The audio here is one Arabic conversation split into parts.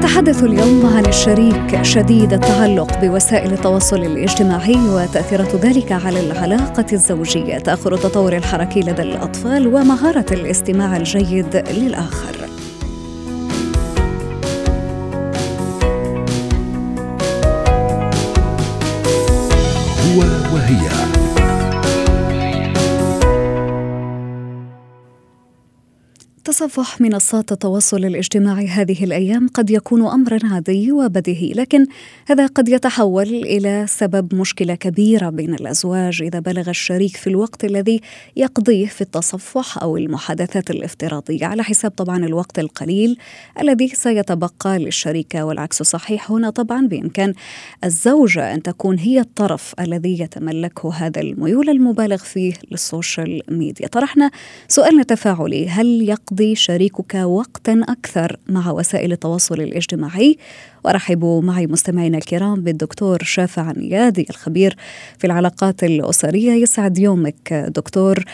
نتحدث اليوم عن الشريك شديد التعلق بوسائل التواصل الاجتماعي وتأثيرات ذلك على العلاقة الزوجية، تأخر التطور الحركي لدى الأطفال ومهارة الاستماع الجيد للآخر. تصفح منصات التواصل الاجتماعي هذه الأيام قد يكون امرا عادي وبديهي لكن هذا قد يتحول إلى سبب مشكلة كبيرة بين الأزواج إذا بالغ الشريك في الوقت الذي يقضيه في التصفح أو المحادثات الافتراضية. على حساب طبعا الوقت القليل الذي سيتبقى للشريكه والعكس صحيح هنا طبعا بإمكان الزوجه أن تكون هي الطرف الذي يتملكه هذا الميول المبالغ فيه للسوشيال ميديا. طرحنا سؤالنا تفاعلي هل يقضي شريكك وقتا أكثر مع وسائل التواصل الاجتماعي. ورحبوا معي مستمعينا الكرام بالدكتور شافع نيادي الخبير في العلاقات الأسرية. يسعد يومك دكتور.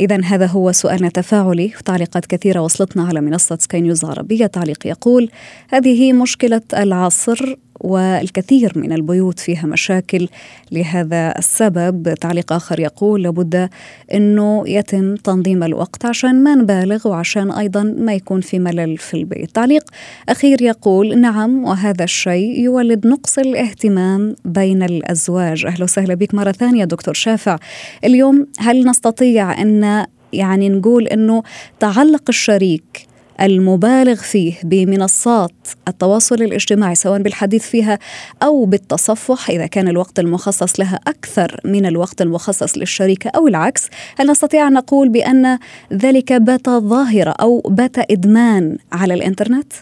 إذا هذا هو سؤالنا تفاعلي تعليقات كثيرة وصلتنا على منصة سكاي نيوز عربية. تعليق يقول هذه مشكلة العصر والكثير من البيوت فيها مشاكل. لهذا السبب تعليق آخر يقول لابد أنه يتم تنظيم الوقت عشان ما نبالغ وعشان أيضا ما يكون في ملل في البيت. تعليق أخير يقول نعم وهذا الشيء يولد نقص الاهتمام بين الأزواج. أهلا وسهلا بك مرة ثانية دكتور شافع. اليوم هل نستطيع أن يعني نقول أنه تعلق الشريك المبالغ فيه بمنصات التواصل الاجتماعي سواء بالحديث فيها أو بالتصفح إذا كان الوقت المخصص لها أكثر من الوقت المخصص للشريكه أو العكس، هل نستطيع أن نقول بأن ذلك بات ظاهرة أو بات إدمان على الإنترنت؟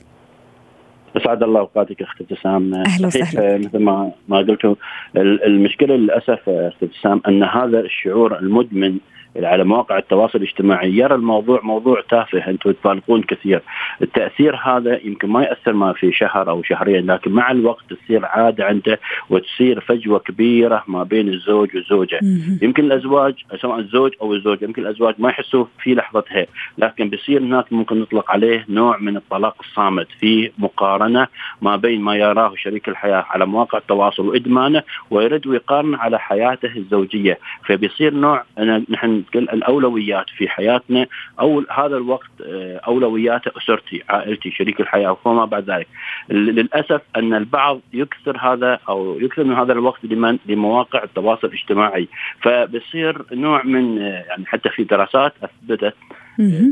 أسعد الله أوقاتك أخت ابتسام. أهلا وسهلا. مثل ما ما قلتوا المشكلة للأسف أخت ابتسام أن هذا الشعور المدمن على مواقع التواصل الاجتماعي يرى الموضوع موضوع تافه أنتم تبالغون كثير. التأثير هذا يمكن ما يأثر ما في شهر أو شهرين لكن مع الوقت تصير عادة عنده وتصير فجوة كبيرة ما بين الزوج والزوجه يمكن الأزواج سواء الزوج أو الزوجة يمكن الأزواج ما يحسوا في لحظتها لكن بيصير هناك ممكن نطلق عليه نوع من الطلاق الصامت في مقارنة ما بين ما يراه شريك الحياة على مواقع التواصل وإدمانه ويرد ويقارن على حياته الزوجية. فبيصير نوع نحن نقول الأولويات في حياتنا أو هذا الوقت آه، أولويات أسرتي عائلتي شريك الحياة وما بعد ذلك. للأسف أن البعض يكثر هذا أو يكثر من هذا الوقت لمن لمواقع التواصل الاجتماعي. فبصير نوع من آه، يعني حتى في دراسات أثبتت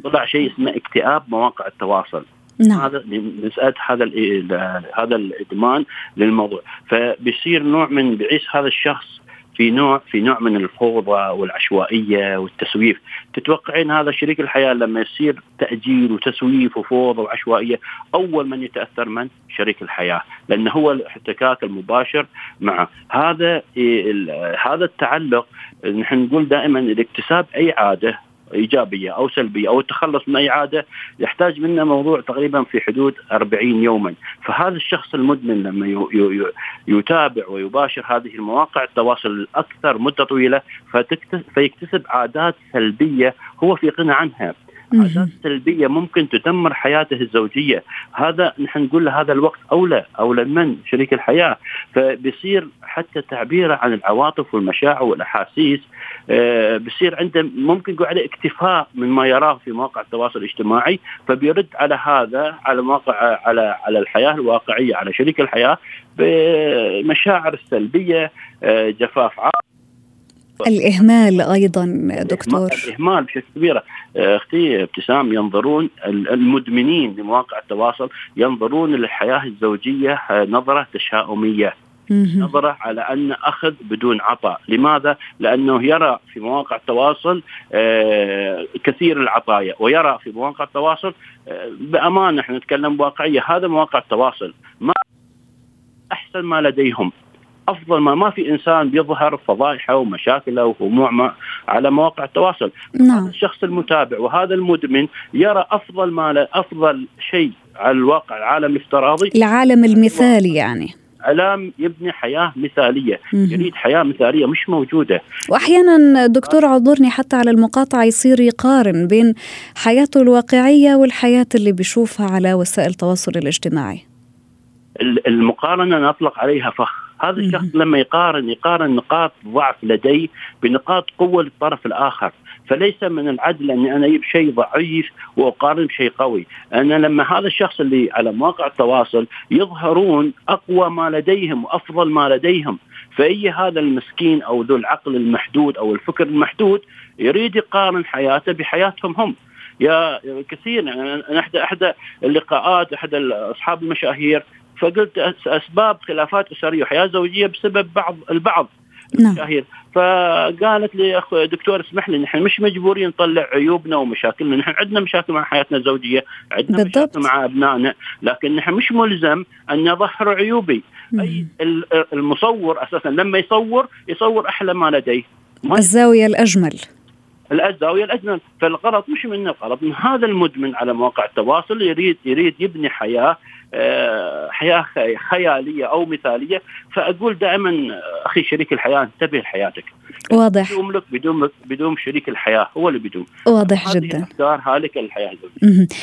طلع شيء اسمه اكتئاب مواقع التواصل. نعم. هذا مساله هذا هذا الإدمان للموضوع. فبيصير نوع من بيعيش هذا الشخص في نوع في نوع من الفوضى والعشوائية والتسويف، تتوقعين هذا شريك الحياة لما يصير تأجيل وتسويف وفوضى وعشوائية؟ أول من يتأثر من؟ شريك الحياة، لأن هو الاحتكاك المباشر معه، هذا هذا التعلق نحن نقول دائما الاكتساب أي عادة إيجابية أو سلبية أو التخلص من أي عادة يحتاج منا موضوع تقريبا في حدود 40 يوما، فهذا الشخص المدمن لما يتابع ويباشر هذه المواقع التواصل الأكثر مدة طويلة فيكتسب عادات سلبية هو في غنى عنها. عادات سلبية ممكن تدمر حياته الزوجية. هذا نحن نقول له هذا الوقت أولى أولى من شريك الحياة. فبيصير حتى تعبيره عن العواطف والمشاعر والأحاسيس بصير عنده ممكن نقول عليه اكتفاء من ما يراه في مواقع التواصل الاجتماعي فبيرد على هذا على مواقع على على الحياة الواقعية على شريك الحياة بمشاعر السلبيه آه جفاف عاطفي. الإهمال أيضا دكتور. الإهمال بشكل كبير. أختي ابتسام ينظرون المدمنين لمواقع التواصل ينظرون للحياة الزوجية نظرة تشاؤمية. نظرة على أن أخذ بدون عطاء. لماذا؟ لأنه يرى في مواقع التواصل آه، كثير العطايا ويرى في مواقع التواصل آه، بأمانة إحنا نتكلم بواقعية هذا مواقع التواصل. ما أحسن ما لديهم. أفضل ما ما في إنسان بيظهر فضائحه ومشاكله وهموع على مواقع التواصل. نعم. هذا الشخص المتابع وهذا المدمن يرى أفضل ما أفضل شيء على الواقع العالم الافتراضي العالم المثالي يعني. علام يبني حياة مثالية، يريد حياة مثالية مش موجودة. وأحيانا دكتور اعذرني حتى على المقاطعة يصير يقارن بين حياته الواقعية والحياة اللي بيشوفها على وسائل التواصل الاجتماعي. المقارنة نطلق عليها فخ، هذا الشخص لما يقارن يقارن نقاط ضعف لديه بنقاط قوة للطرف الآخر، فليس من العدل أني أنا أجيب شيء ضعيف وأقارن بشيء قوي، أنا لما هذا الشخص اللي على مواقع التواصل يظهرون أقوى ما لديهم وأفضل ما لديهم، فأي هذا المسكين أو ذو العقل المحدود أو الفكر المحدود يريد يقارن حياته بحياتهم هم. يا كثير يعني احدى احدى اللقاءات أحد أصحاب المشاهير فقلت أسباب خلافات اسريه وحياه زوجية بسبب بعض البعض المشاهير نعم. فقالت لي اخ دكتور اسمح لي نحن مش مجبورين نطلع عيوبنا ومشاكلنا نحن عندنا مشاكل مع حياتنا الزوجية عندنا بالضبط. مشاكل مع أبنائنا لكن نحن مش ملزم أن نظهر عيوبي مم. أي المصور أساسا لما يصور يصور أحلى ما لديه الزاوية الأجمل الزاويه الاجمل فالغلط مش منه الغلط من هذا المدمن على مواقع التواصل يريد يريد يبني حياة آه، حياة خيالية أو مثالية. فأقول دائما أخي شريك الحياة انتبه لحياتك. واضح. بدون لك بدون بدون شريك الحياة هو اللي بدون. واضح جدا. افكار هالكه للحياه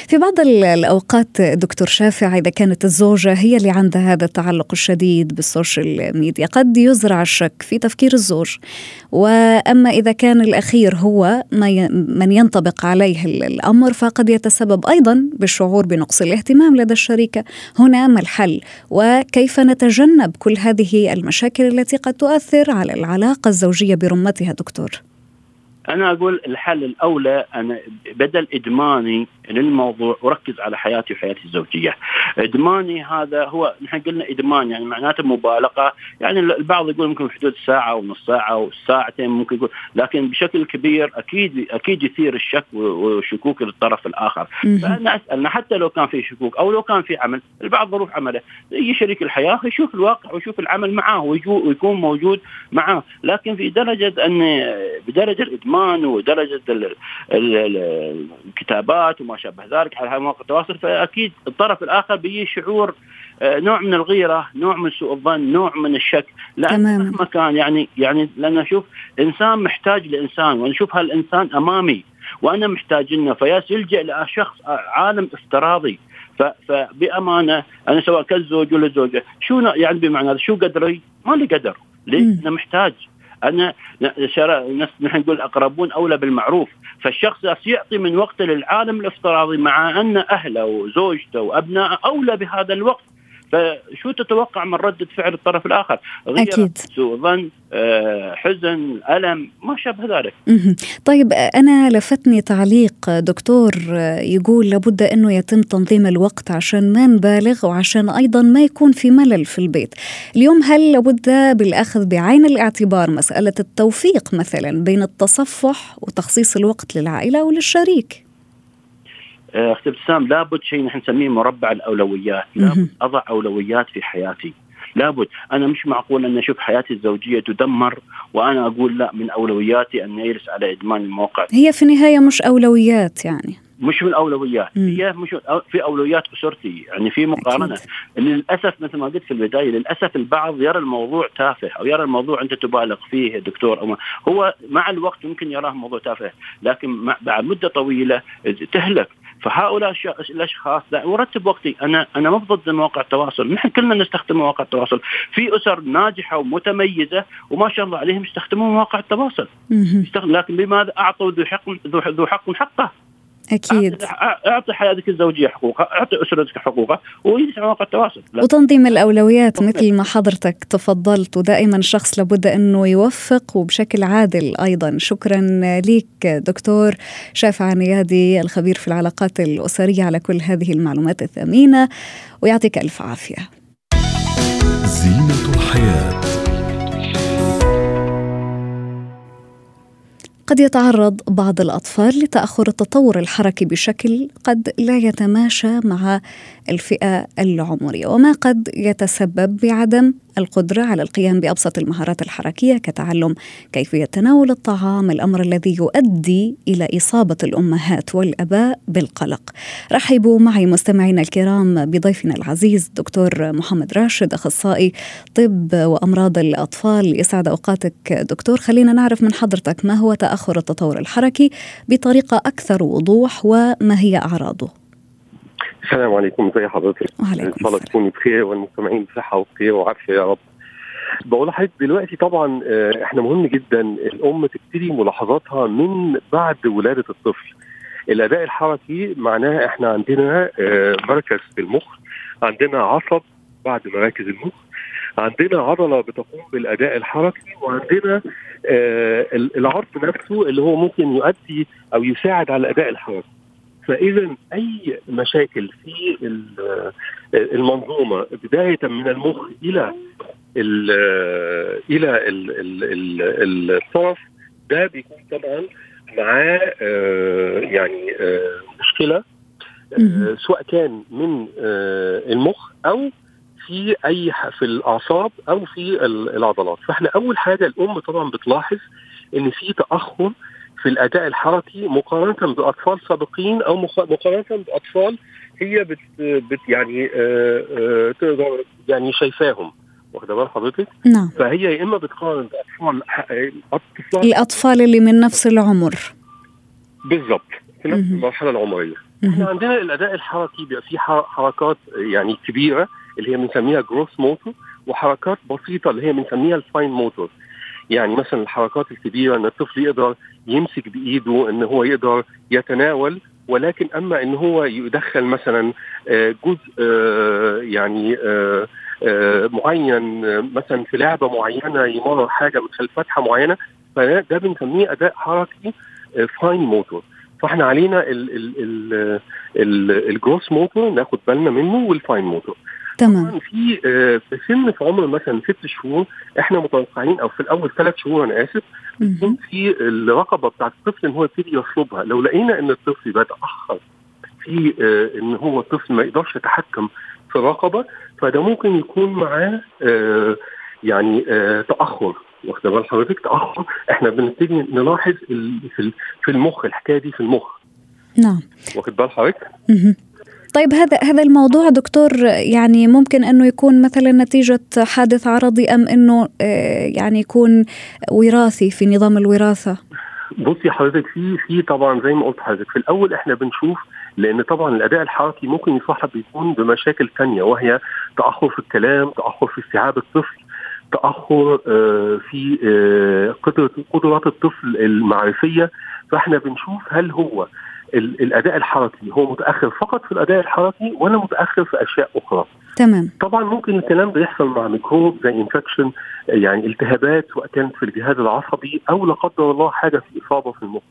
في بعض الأوقات دكتور شافع إذا كانت الزوجة هي اللي عندها هذا التعلق الشديد بالسوشيال ميديا قد يزرع الشك في تفكير الزوج. وأما إذا كان الأخير هو من ينطبق عليه الأمر فقد يتسبب أيضا بالشعور بنقص الاهتمام لدى الشريكة. هنا ما الحل؟ وكيف نتجنب كل هذه المشاكل التي قد تؤثر على العلاقة الزوجية برمتها دكتور؟ أنا أقول الحل الأولى أنا بدل إدماني للموضوع وركز على حياتي وحياتي الزوجية. إدماني هذا هو نحن قلنا إدمان يعني معناته مبالغة يعني البعض يقول ممكن حدود ساعة ونص ساعة وساعتين ممكن يقول لكن بشكل كبير أكيد أكيد يثير الشك والشكوك للطرف الآخر. فأنا أسألنا حتى لو كان في شكوك أو لو كان في عمل، البعض ظروف عمله يجي شريك الحياة يشوف الواقع ويشوف العمل معاه ويكون موجود معاه، لكن في درجة ان بدرجة الإدمان ودرجة الكتابات وما شابه ذلك على مواقع التواصل فأكيد الطرف الآخر بيجي شعور آه، نوع من الغيرة، نوع من سوء الظن، نوع من الشك، لأن مهما كان يعني يعني لأن أشوف إنسان محتاج لإنسان وأنا أشوف هالإنسان أمامي وأنا محتاج إنه فياس يلجأ لشخص عالم افتراضي. فبأمانة أنا سواء كالزوج ولا الزوجه شو يعني بمعنى شو قدري؟ ما لي قدر. ليه؟ أنا محتاج. أنا نحن نقول الاقربون أولى بالمعروف. فالشخص يعطي من وقته للعالم الافتراضي مع أن أهله وزوجته وأبنائه أولى بهذا الوقت. فشو تتوقع من ردة فعل الطرف الآخر؟ غير أكيد. سوء ظن آه، حزن ألم ما شابه ذلك. طيب أنا لفتني تعليق دكتور يقول لابد أنه يتم تنظيم الوقت عشان ما نبالغ وعشان أيضا ما يكون في ملل في البيت. اليوم هل لابد بالأخذ بعين الاعتبار مسألة التوفيق مثلا بين التصفح وتخصيص الوقت للعائلة وللشريك؟ آه، أختي أبتسام لابد شيء نحن نسميه مربع الأولويات، لابد أضع أولويات في حياتي. لابد. أنا مش معقول أن أشوف حياتي الزوجية تدمر وأنا أقول لا من أولوياتي أن اجلس على إدمان المواقع هي في النهاية مش أولويات يعني. مش من الاولويات هي مش في أولويات أسرتي. يعني في مقارنة. أكيد. للأسف مثل ما قلت في البداية للأسف البعض يرى الموضوع تافه أو يرى الموضوع أنت تبالغ فيه يا دكتور. أو هو مع الوقت ممكن يراه موضوع تافه لكن بعد مدة طويلة تهلك. فهؤلاء الأشخاص ارتب وقتي. أنا أنا مو ضد مواقع التواصل. نحن كلنا نستخدم مواقع التواصل. في أسر ناجحة ومتميزة وما شاء الله عليهم يستخدمون مواقع التواصل. لكن لماذا أعطوا ذو حق ذو حق حقه؟ أكيد. اعطي حياتك الزوجية حقوقها، أعطي أسرتك حقوقها ويجلس على مواقع التواصل. وتنظيم الأولويات مثل ما حضرتك تفضلت ودائما الشخص لابد أنه يوفق وبشكل عادل أيضا، شكرا لك دكتور شافع نيادي الخبير في العلاقات الأسرية على كل هذه المعلومات الثمينة ويعطيك ألف عافية. زينة الحياة. قد يتعرض بعض الأطفال لتأخر التطور الحركي بشكل قد لا يتماشى مع الفئة العمرية وما قد يتسبب بعدم القدرة على القيام بأبسط المهارات الحركية كتعلم كيفية تناول الطعام الأمر الذي يؤدي إلى إصابة الأمهات والأباء بالقلق. رحبوا معي مستمعينا الكرام بضيفنا العزيز دكتور محمد راشد أخصائي طب وأمراض الأطفال. يسعد أوقاتك دكتور. خلينا نعرف من حضرتك ما هو تأخر التطور الحركي بطريقة أكثر وضوح وما هي أعراضه؟ السلام عليكم ازي حضرتك؟ وعليكم ان شاء الله تكوني بخير والمستمعين بصحة وبخير وعافية يا رب. بقول لحضرتك دلوقتي طبعا آه، إحنا مهم جدا الأم تبتدي ملاحظاتها من بعد ولادة الطفل. الأداء الحركي معناها إحنا عندنا آه، مركز في المخ عندنا عصب بعد مراكز المخ عندنا عضلة بتقوم بالأداء الحركي وعندنا آه، العرض نفسه اللي هو ممكن يؤدي أو يساعد على الأداء الحركي. فإذا أي مشاكل في المنظومة بداية من المخ إلى ال إلى الطرف ده بيكون طبعا معاه آه، يعني آه، مشكلة آه، سواء كان من المخ أو في أي في الأعصاب أو في العضلات. فإحنا أول حاجة الأم طبعا بتلاحظ إن في تأخر في الأداء الحركي مقارنة بأطفال سابقين أو مقارنة بأطفال هي بت, بت يعني آه، آه، تقدر يعني شايفاهم. واخدة بال حضرتك؟ نعم. فهي يا إما بتقارن بأطفال أطفال الأطفال اللي من نفس العمر. بالظبط في نفس المرحلة العمرية. إحنا عندنا الأداء الحركي بيبقى فيه حركات يعني كبيرة اللي هي بنسميها gross motor وحركات بسيطة اللي هي بنسميها ال fine motor يعني مثلا الحركات الكبيرة إن الطفل يقدر يمسك بإيده إن هو يقدر يتناول ولكن أما إن هو يدخل مثلا آه، جزء آه، يعني آه، معين مثلا في لعبة معينة يمرر حاجة من خلف فتحة معينة فده بنسميه أداء حركي fine motor فإحنا علينا ال gross motor ناخد بالنا منه وال fine motor تمام. في آه، في سن في عمر مثلا ست شهور إحنا متوقعين أو في الأول ثلاث شهور أنا آسف يكون في الرقبة بتاعت الطفل إن هو يبتدي يصلبها لو لقينا إن الطفل بيتاخر في آه، إن هو الطفل ما يقدرش يتحكم في الرقبة فده ممكن يكون معاه آه، يعني تأخر. واخد بال حضرتك؟ تأخر. إحنا بنبتدي نلاحظ في المخ الحكاية دي في المخ. نعم. واخد بال حضرتك؟ طيب هذا هذا الموضوع دكتور يعني ممكن أنه يكون مثلا نتيجة حادث عرضي أم أنه آه، يعني يكون وراثي في نظام الوراثة؟ بصي حضرتك في في طبعا زي ما قلت حضرتك في الأول إحنا بنشوف لأن طبعا الأداء الحركي ممكن يصاحب يكون بمشاكل ثانية وهي تأخر في الكلام، تأخر في استيعاب الطفل، تأخر آه، في آه، قدرات الطفل المعرفية فإحنا بنشوف هل هو الأداء الحركي هو متأخر فقط في الأداء الحركي ولا متأخر في أشياء أخرى. تمام. طبعا ممكن الكلام ده يحصل مع ميكروب زي infection يعني التهابات سواء كانت في الجهاز العصبي أو لا قدر الله حاجة في إصابة في المخ.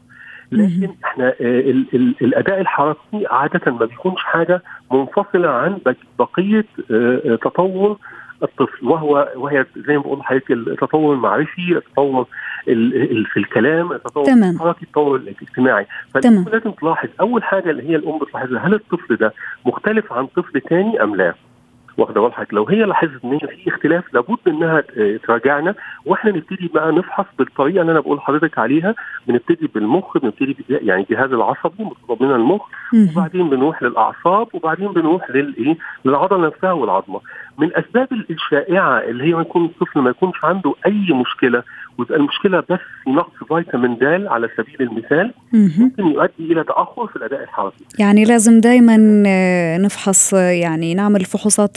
لكن إحنا آه، ال ال الأداء الحركي عادة ما بيكونش حاجة منفصلة عن بقية آه، آه، تطور الطفل. وهو وهي زي ما بقول لحضرتك التطور المعرفي التطور في الكلام التطور الحركي التطور الاجتماعي. فلازم لازم تلاحظ. أول حاجة اللي هي الأم بتلاحظها هل الطفل ده مختلف عن طفل ثاني أم لا؟ واخدة بال حضرتك لو هي لاحظت إن في اختلاف لابد إنها تراجعنا. وإحنا نبتدي بقى نفحص بالطريقة اللي أنا بقول لحضرتك عليها. بنبتدي بالمخ بنبتدي يعني الجهاز العصبي مطلوب مننا المخ. وبعدين بنروح للأعصاب وبعدين بنروح للايه للعضلة نفسها والعظمة. من الاسباب الشائعه اللي هي ما يكون الطفل ما يكونش عنده أي مشكلة ويبقى المشكلة بس في نقص فيتامين د على سبيل المثال ممكن يؤدي إلى تأخر في الأداء الحركي. يعني لازم دائما آه، نفحص يعني نعمل الفحوصات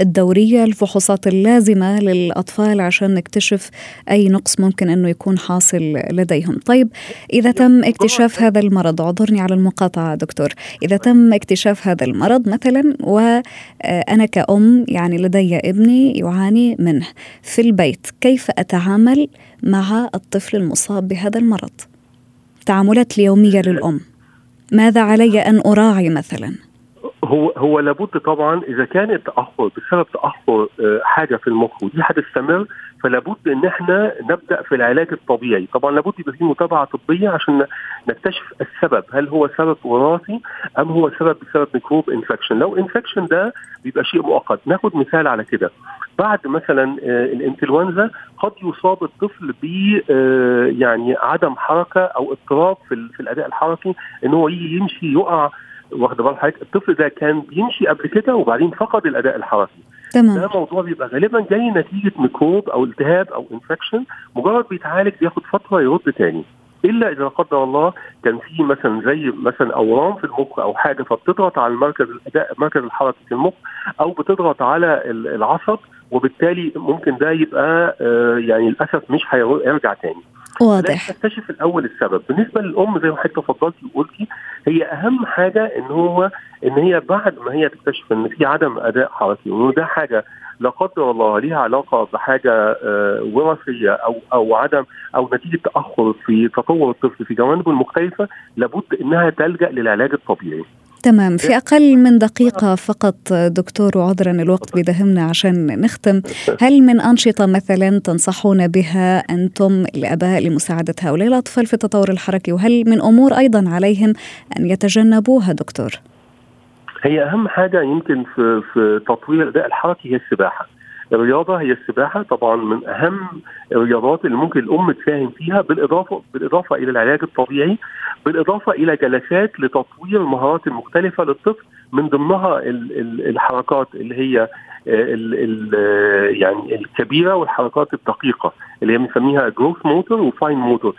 الدورية، الفحوصات اللازمة للأطفال عشان نكتشف أي نقص ممكن إنه يكون حاصل لديهم. طيب إذا تم اكتشاف هذا المرض، اعذرني على المقاطعة دكتور، إذا تم اكتشاف هذا المرض مثلا وأنا كأم يعني لدي ابني يعاني منه في البيت، كيف أتعامل مع الطفل المصاب بهذا المرض. التعاملات اليومية للأم. ماذا علي أن أراعي مثلا؟ هو هو لابد طبعا إذا كان التأخر بسبب تأخر آه، حاجة في المخ ودي هتستمر فلابد إن إحنا نبدأ في العلاج الطبيعي، طبعا لابد يبقى في متابعة طبية عشان نكتشف السبب، هل هو سبب وراثي أم هو سبب بسبب ميكروب infection، لو infection ده بيبقى شيء مؤقت، ناخد مثال على كده، بعد مثلا آه، الإنفلونزا قد يصاب الطفل ب آه، يعني عدم حركة أو اضطراب في, في الأداء الحركي إن هو يجي يمشي يقع. واخد بال حضرتك؟ الطفل ده كان بيمشي قبل كده وبعدين فقد الأداء الحركي. تمام. ده موضوع بيبقى غالبا جاي نتيجة ميكروب أو التهاب أو infection مجرد بيتعالج بياخد فترة يرد تاني. إلا إذا لا قدر الله كان في مثلا زي مثلا أورام في المخ أو حاجة فبتضغط على المركز الأداء مركز الحركة في المخ أو بتضغط على العصب وبالتالي ممكن ده يبقى آه، يعني للأسف مش هيرجع تاني. واضح نكتشف الأول السبب بالنسبة للأم زي ما حضرتك تفضلتي وقلتي هي أهم حاجة إن هو إن هي بعد ما هي تكتشف إن في عدم أداء حركي وإنه ده حاجة لا قدر الله ليها علاقة بحاجة آه، وراثية أو أو عدم أو نتيجة تأخر في تطور الطفل في جوانبه المختلفة لابد إنها تلجأ للعلاج الطبيعي. تمام. في أقل من دقيقة فقط دكتور وعذرا الوقت بيدهمنا عشان نختم. هل من أنشطة مثلا تنصحون بها أنتم الآباء لمساعدة هؤلاء الأطفال في التطور الحركي؟ وهل من أمور أيضا عليهم أن يتجنبوها دكتور؟ هي أهم حاجة يمكن في, في تطوير الأداء الحركي هي السباحة. الرياضة هي السباحة طبعا من أهم الرياضات اللي ممكن الأم تساهم فيها بالإضافة بالإضافة إلى العلاج الطبيعي بالإضافة إلى جلسات لتطوير المهارات المختلفه للطفل من ضمنها الحركات اللي هي ال ال يعني الكبيرة والحركات الدقيقة اللي هي بنسميها جروث موتور وفاين موتور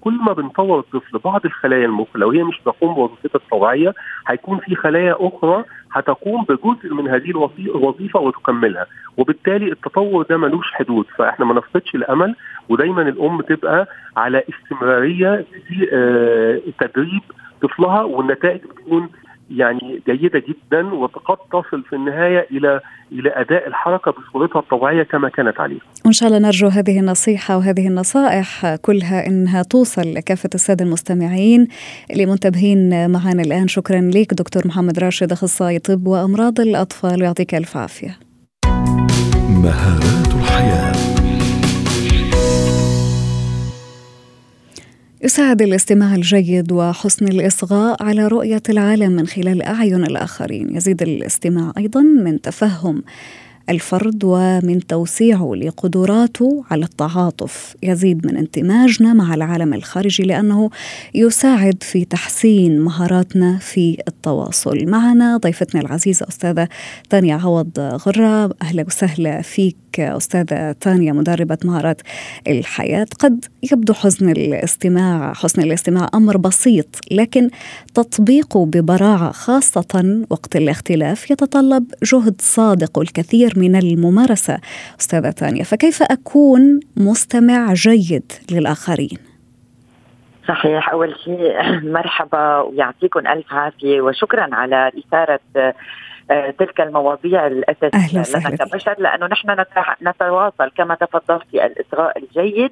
كل ما بنطور الطفل بعض الخلايا المخ لو هي مش تقوم بوظيفتها الطبيعيه هيكون في خلايا أخرى هتقوم بجزء من هذه الوظيفة وتكملها. وبالتالي التطور ده ملوش حدود فإحنا ما نفقدش الأمل ودايما الأم تبقى على استمرارية في آه، تدريب طفلها والنتائج بتكون يعني جيدة جدا وقد تصل في النهاية إلى إلى أداء الحركة بصورتها الطبيعية كما كانت عليه. وإن شاء الله نرجو هذه النصيحة وهذه النصائح كلها إنها توصل لكافة السادة المستمعين اللي منتبهين معنا الآن شكرا لك دكتور محمد راشد أخصائي طب وأمراض الأطفال يعطيك ألف عافية. مهارات الحياة يساعد الاستماع الجيد وحسن الإصغاء على رؤية العالم من خلال أعين الآخرين. يزيد الاستماع أيضا من تفهم. الفرد ومن توسيعه لقدراته على التعاطف يزيد من اندماجنا مع العالم الخارجي لأنه يساعد في تحسين مهاراتنا في التواصل. معنا ضيفتنا العزيزة أستاذة تانيا عوض غرة. أهلا وسهلا فيك أستاذة تانيا مدربة مهارات الحياة. قد يبدو حزن الاستماع حسن الاستماع أمر بسيط لكن تطبيقه ببراعة خاصة وقت الاختلاف يتطلب جهد صادق والكثير من الممارسة أستاذة تانيا فكيف أكون مستمع جيد للآخرين؟ صحيح أول شيء مرحبا ويعطيكم ألف عافية وشكرا على آه، تلك المواضيع الأساسية لنا كبشر لأنه نحن نتواصل. كما تفضلتي الإصغاء الجيد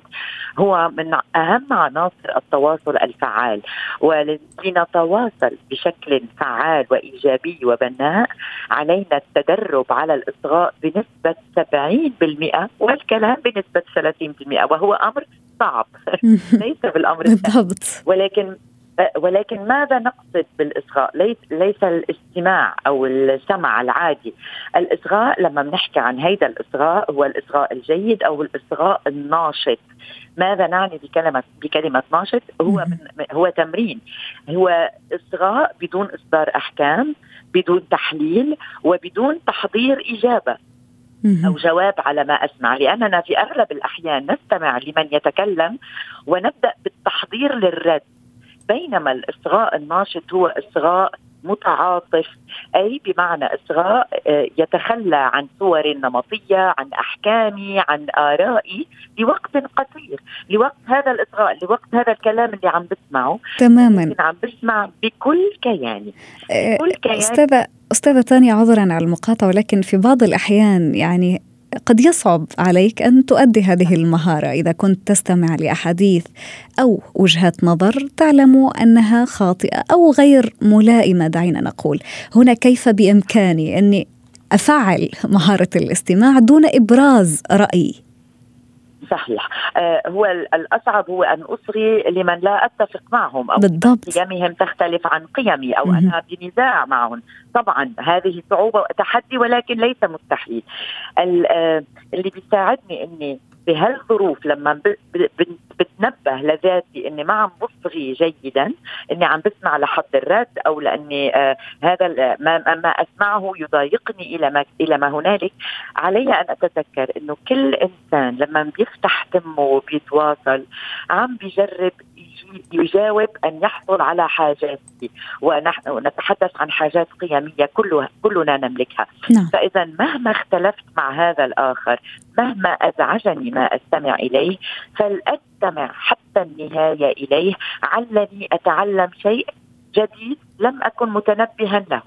هو من أهم عناصر التواصل الفعال. ولنتواصل بشكل فعال وإيجابي وبناء علينا التدرب على الإصغاء بنسبة 70% والكلام بنسبة 30% وهو أمر صعب. ليس بالأمر بالضبط. ولكن ولكن ماذا نقصد بالإصغاء؟ ليس ليس الاستماع أو السمع العادي، الإصغاء لما بنحكي عن هيدا الإصغاء هو الإصغاء الجيد أو الإصغاء الناشط. ماذا نعني بكلمه بكلمة ناشط؟ هو من هو تمرين، هو إصغاء بدون إصدار أحكام، بدون تحليل وبدون تحضير إجابة. أو جواب على ما أسمع لأننا في أغلب الأحيان نستمع لمن يتكلم ونبدأ بالتحضير للرد بينما الإصغاء الناشط هو إصغاء متعاطف أي بمعنى إصغاء آه، يتخلى عن صور نمطية عن احكامي عن ارائي لوقت قصير. لوقت هذا الإصغاء لوقت هذا الكلام اللي عم بسمعه تماما. عم بسمع بكل كياني. آه، بكل كياني. أستاذة أستاذة تانية عذرا على المقاطعة ولكن في بعض الأحيان يعني قد يصعب عليك أن تؤدي هذه المهارة. إذا كنت تستمع لأحاديث أو وجهات نظر تعلم أنها خاطئة أو غير ملائمة دعينا نقول. هنا كيف بإمكاني أني أفعل مهارة الاستماع دون إبراز رايي صحيح آه هو الأصعب هو أن أصغي لمن لا أتفق معهم أو بالضبط. قيمهم تختلف عن قيمي أو أنا بنزاع معهم. طبعا هذه صعوبة وتحدي ولكن ليس مستحيل. آه اللي بيساعدني أني بهالظروف لما بتنبه لذاتي إني ما عم بصغي جيدا إني عم بسمع لحد الرد أو لأني آه هذا ما, ما أسمعه يضايقني إلى ما إلى ما هنالك علي أن أتذكر إنه كل إنسان لما بيفتح تمه وبيتواصل عم بيجرب يجاوب أن يحصل على حاجاتي ونحن نتحدث عن حاجات قيمية كلها كلنا نملكها نعم. فاذا مهما اختلفت مع هذا الآخر مهما أزعجني ما أستمع إليه فلاستمع حتى النهاية إليه. علني أتعلم شيء جديد لم أكن متنبها له.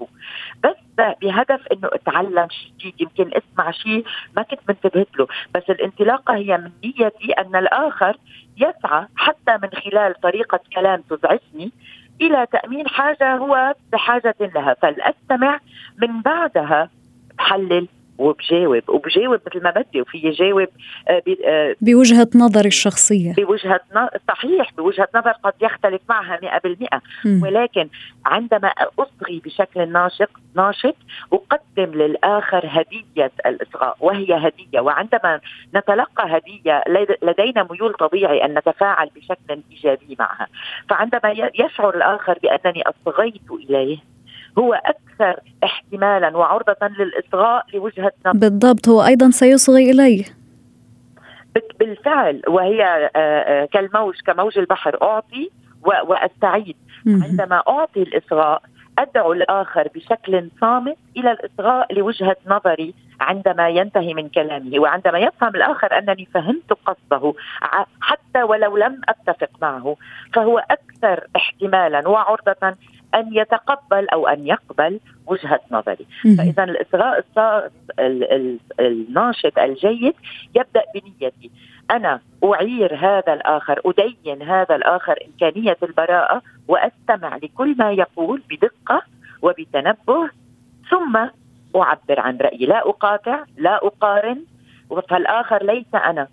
بس بهدف إنه أتعلم شيء جديد. يمكن أسمع شيء ما كنت منتبهت له. بس الانطلاقة هي من نيتي أن الآخر يسعى حتى من خلال طريقة كلام تزعجني إلى تأمين حاجة هو بحاجة لها. فلأستمع من بعدها بحلل وبجاوب. وبجاوب مثل ما بدي وفي جاوب آه، آه، بوجهة نظري الشخصية. بوجهة صحيح بوجهة نظر قد يختلف معها 100% ولكن عندما أصغي بشكل ناشط ناشط أقدم للآخر هدية الإصغاء وهي هدية. وعندما نتلقى هدية لدينا ميول طبيعي أن نتفاعل بشكل إيجابي معها. فعندما يشعر الآخر بأنني أصغيت إليه هو أكثر احتمالا وعرضة للإصغاء لوجهة نظر. بالضبط هو أيضا سيصغي إليه. بالفعل وهي آه، آه، كالموج كموج البحر أعطي وأستعيد. عندما أعطي الإصغاء أدعو الآخر بشكل صامت إلى الإصغاء لوجهة نظري عندما ينتهي من كلامه. وعندما يفهم الآخر أنني فهمت قصده حتى ولو لم أتفق معه فهو أكثر احتمالا وعرضة أن يتقبل أو أن يقبل وجهة نظري. فإذا الإصغاء الناشط الجيد يبدأ بنيتي. أنا أعير هذا الآخر أدين هذا الآخر إمكانية البراءة وأستمع لكل ما يقول بدقة وبتنبه ثم أعبر عن رأيي. لا أقاطع لا أقارن فالآخر ليس أنا.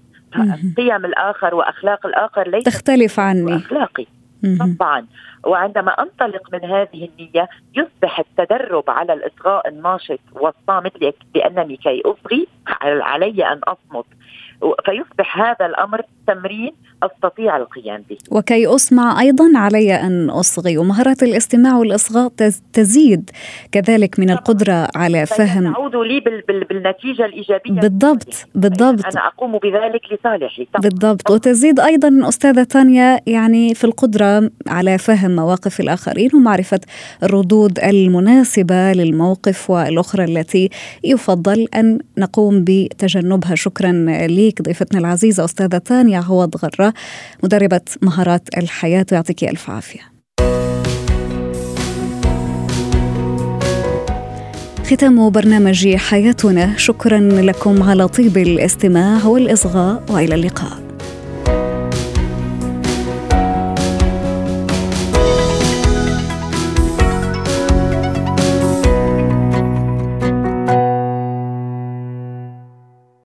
قيم الآخر وأخلاق الآخر ليست تختلف عني. اخلاقي طبعا. وعندما أنطلق من هذه النية يصبح التدرب على الإصغاء الناشط والصامت لأنني كي أصغي علي أن أصمت. فيصبح هذا الأمر تمرين أستطيع القيام به. وكي أسمع أيضا علي أن أصغي ومهارات الاستماع والإصغاء تزيد كذلك من القدرة على فهم. تعود لي بالنتيجة الإيجابية. بالضبط بالضبط. أنا أقوم بذلك لصالحي. بالضبط. وتزيد أيضا أستاذة تانيا يعني في القدرة على فهم مواقف الآخرين ومعرفة الردود المناسبة للموقف والأخرى التي يفضل أن نقوم بتجنبها. شكرا لك. ضيفتنا العزيزة أستاذة تانيا عوض غرة مدربة مهارات الحياة ويعطيك ألف عافية. ختام برنامج حياتنا شكرا لكم على طيب الاستماع والإصغاء وإلى اللقاء.